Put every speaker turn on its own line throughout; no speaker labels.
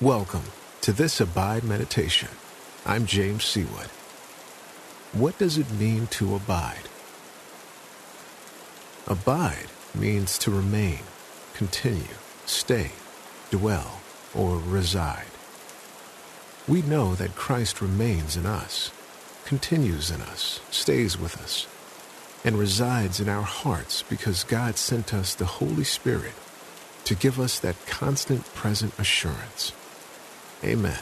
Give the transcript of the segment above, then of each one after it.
Welcome to this Abide Meditation. I'm James Seawood. What does it mean to abide? Abide means to remain, continue, stay, dwell, or reside. We know that Christ remains in us, continues in us, stays with us, and resides in our hearts because God sent us the Holy Spirit to give us that constant present assurance. Amen.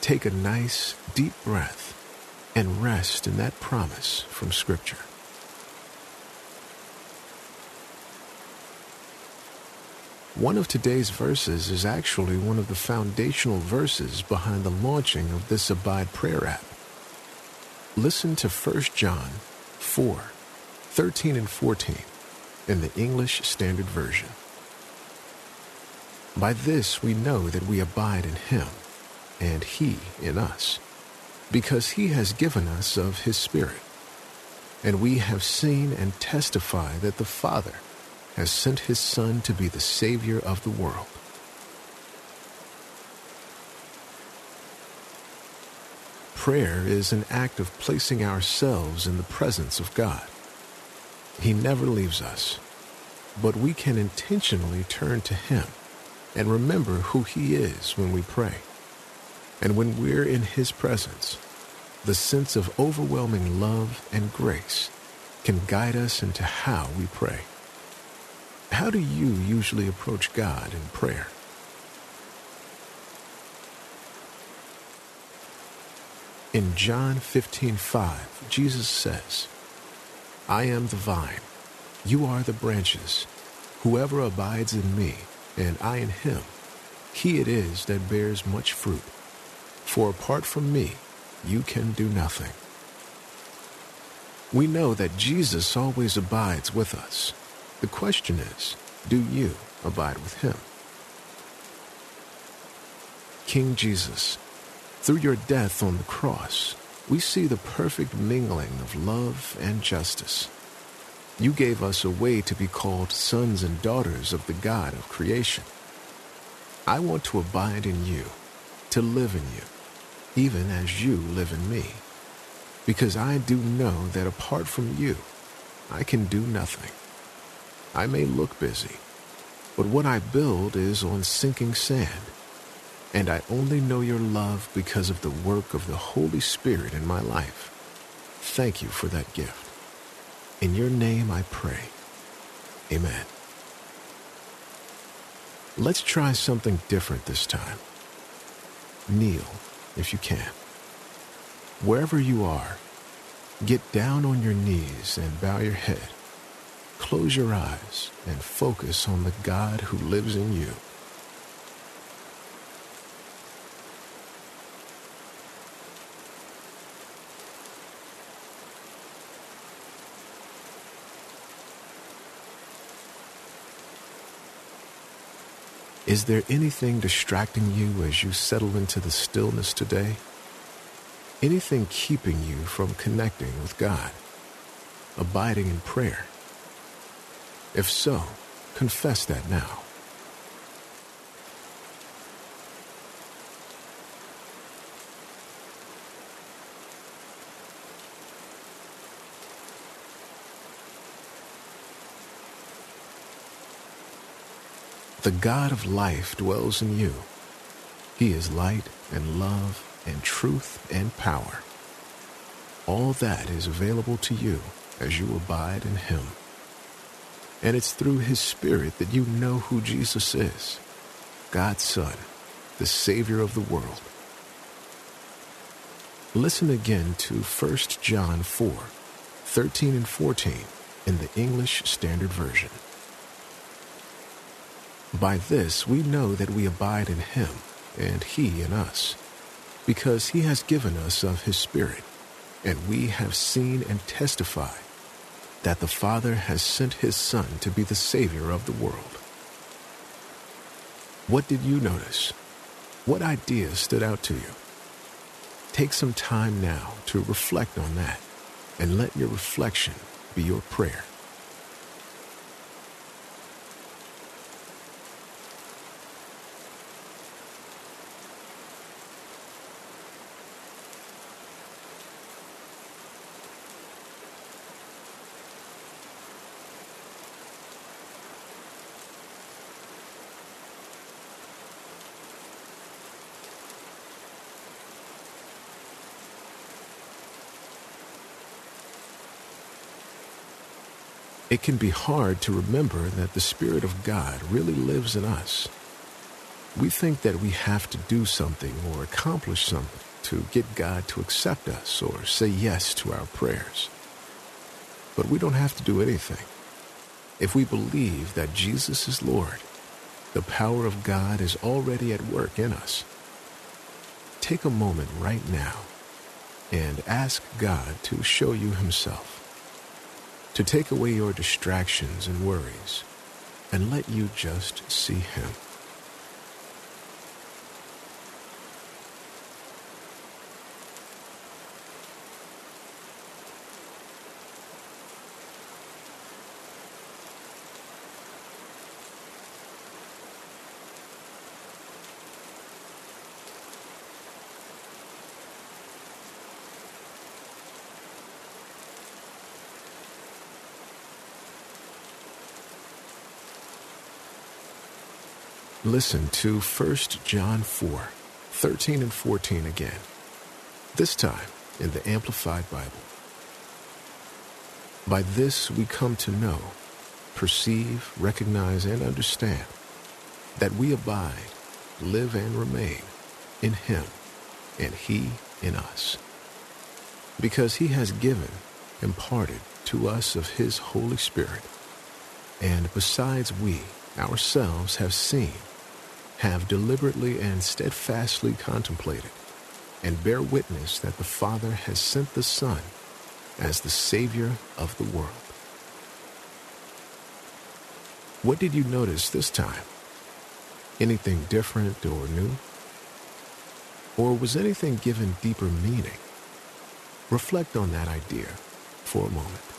Take a nice, deep breath and rest in that promise from Scripture. One of today's verses is actually one of the foundational verses behind the launching of this Abide Prayer app. Listen to 1 John 4 13 and 14 in the English Standard Version. By this we know that we abide in him, and he in us, because he has given us of his Spirit. And we have seen and testify that the Father has sent his Son to be the Savior of the world. Prayer is an act of placing ourselves in the presence of God. He never leaves us, but we can intentionally turn to him and remember who He is when we pray. And when we're in His presence, the sense of overwhelming love and grace can guide us into how we pray. How do you usually approach God in prayer? In John 15:5, Jesus says, I am the vine, you are the branches. Whoever abides in me and I in him, he it is that bears much fruit. For apart from me, you can do nothing. We know that Jesus always abides with us. The question is, do you abide with him? King Jesus, through your death on the cross, we see the perfect mingling of love and justice. You gave us a way to be called sons and daughters of the God of creation. I want to abide in you, to live in you, even as you live in me, because I do know that apart from you, I can do nothing. I may look busy, but what I build is on sinking sand, and I only know your love because of the work of the Holy Spirit in my life. Thank you for that gift. In your name I pray. Amen. Let's try something different this time. Kneel, if you can. Wherever you are, get down on your knees and bow your head. Close your eyes and focus on the God who lives in you. Is there anything distracting you as you settle into the stillness today? Anything keeping you from connecting with God, abiding in prayer? If so, confess that now. The God of life dwells in you. He is light and love and truth and power. All that is available to you as you abide in Him. And it's through His Spirit that you know who Jesus is God's Son, the Savior of the world. Listen again to 1 John 4 13 and 14 in the English Standard Version. By this we know that we abide in him, and he in us, because he has given us of his Spirit, and we have seen and testified that the Father has sent his Son to be the Savior of the world. What did you notice? What ideas stood out to you? Take some time now to reflect on that, and let your reflection be your prayer. It can be hard to remember that the Spirit of God really lives in us. We think that we have to do something or accomplish something to get God to accept us or say yes to our prayers. But we don't have to do anything. If we believe that Jesus is Lord, the power of God is already at work in us. Take a moment right now and ask God to show you Himself, to take away your distractions and worries, and let you just see Him. Listen to 1 John 4, 13 and 14 again. This time in the Amplified Bible. By this we come to know, perceive, recognize, and understand that we abide, live, and remain in Him, and He in us. Because He has given, imparted to us of His Holy Spirit, and besides we ourselves have seen have deliberately and steadfastly contemplated and bear witness that the Father has sent the Son as the Savior of the world. What did you notice this time? Anything different or new? Or was anything given deeper meaning? Reflect on that idea for a moment.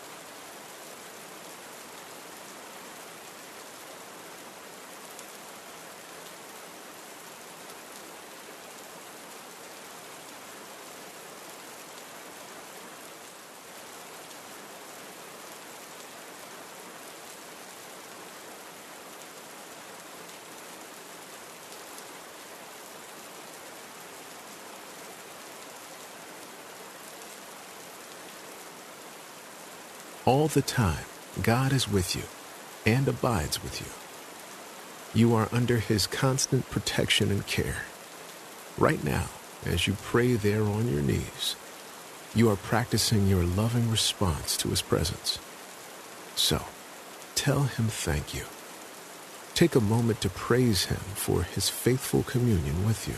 All the time, God is with you and abides with you. You are under his constant protection and care. Right now, as you pray there on your knees, you are practicing your loving response to his presence. So, tell him thank you. Take a moment to praise him for his faithful communion with you.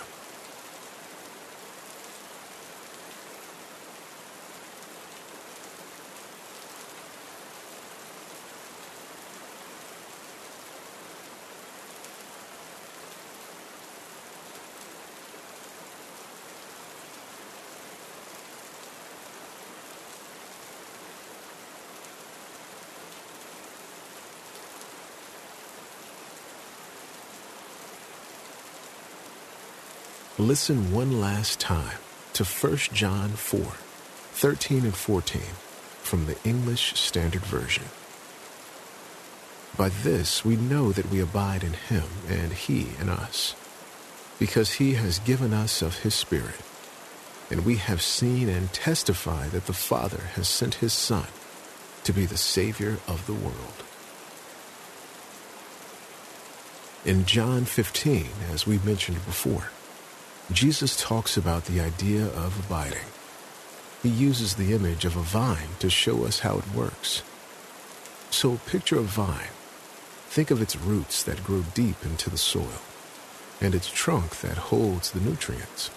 Listen one last time to 1 John 4, 13 and 14 from the English Standard Version. By this we know that we abide in him and he in us, because he has given us of his Spirit. And we have seen and testify that the Father has sent his Son to be the Savior of the world. In John 15, as we mentioned before, Jesus talks about the idea of abiding. He uses the image of a vine to show us how it works. So picture a vine. Think of its roots that grow deep into the soil and its trunk that holds the nutrients.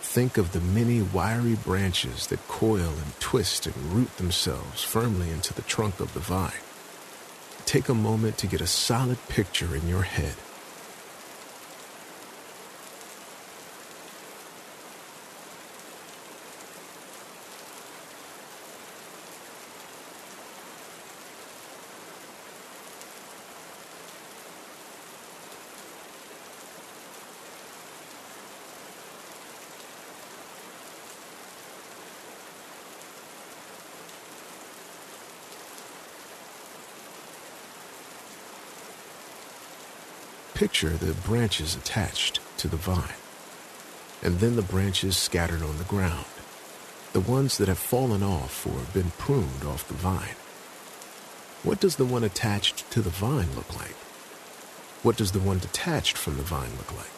Think of the many wiry branches that coil and twist and root themselves firmly into the trunk of the vine. Take a moment to get a solid picture in your head Picture the branches attached to the vine, and then the branches scattered on the ground, the ones that have fallen off or been pruned off the vine. What does the one attached to the vine look like? What does the one detached from the vine look like?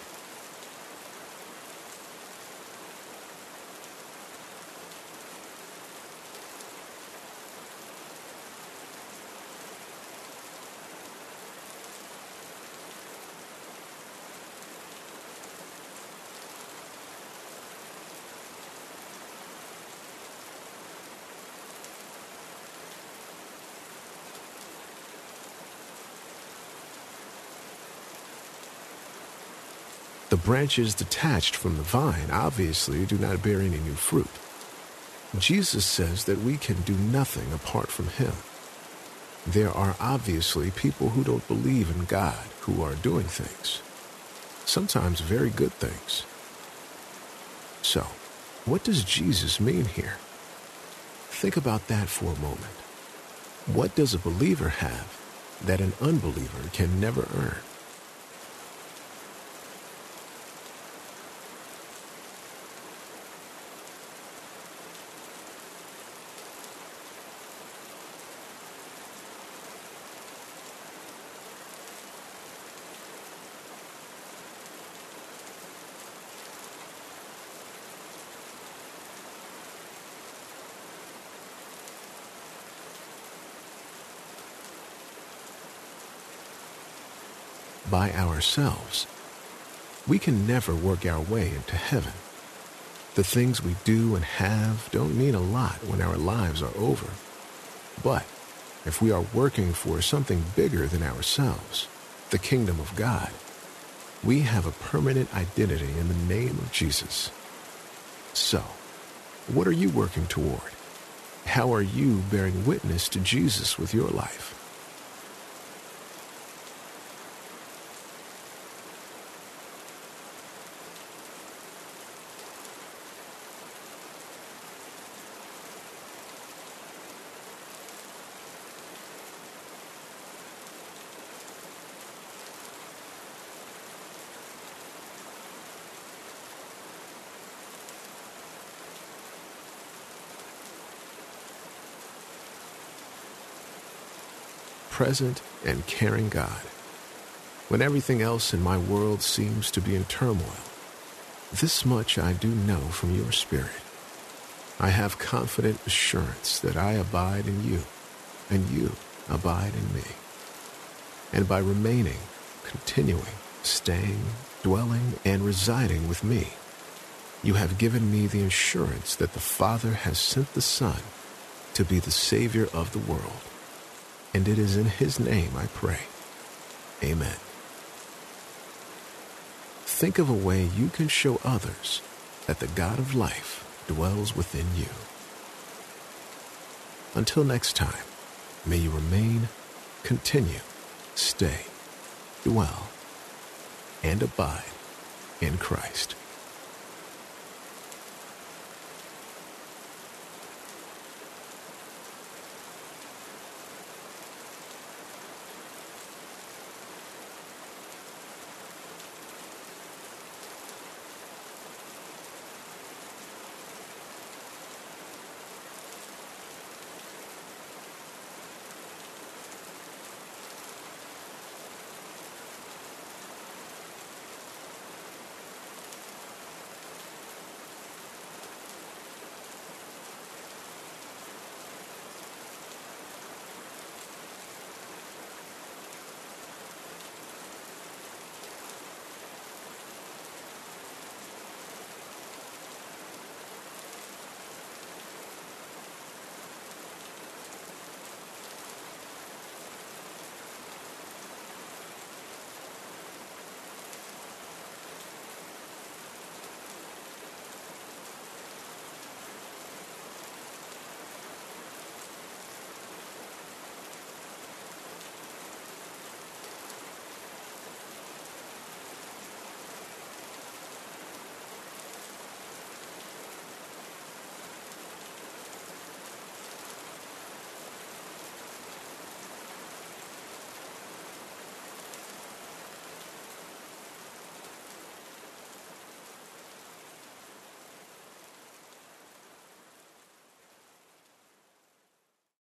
The branches detached from the vine obviously do not bear any new fruit. Jesus says that we can do nothing apart from Him. There are obviously people who don't believe in God who are doing things, sometimes very good things. So, what does Jesus mean here? Think about that for a moment. What does a believer have that an unbeliever can never earn? By ourselves. We can never work our way into heaven. The things we do and have don't mean a lot when our lives are over. But if we are working for something bigger than ourselves, the kingdom of God, we have a permanent identity in the name of Jesus. So, what are you working toward? How are you bearing witness to Jesus with your life? Present and caring God. When everything else in my world seems to be in turmoil, this much I do know from your Spirit. I have confident assurance that I abide in you, and you abide in me. And by remaining, continuing, staying, dwelling, and residing with me, you have given me the assurance that the Father has sent the Son to be the Savior of the world and it is in his name I pray. Amen. Think of a way you can show others that the God of life dwells within you. Until next time, may you remain, continue, stay, dwell, and abide in Christ.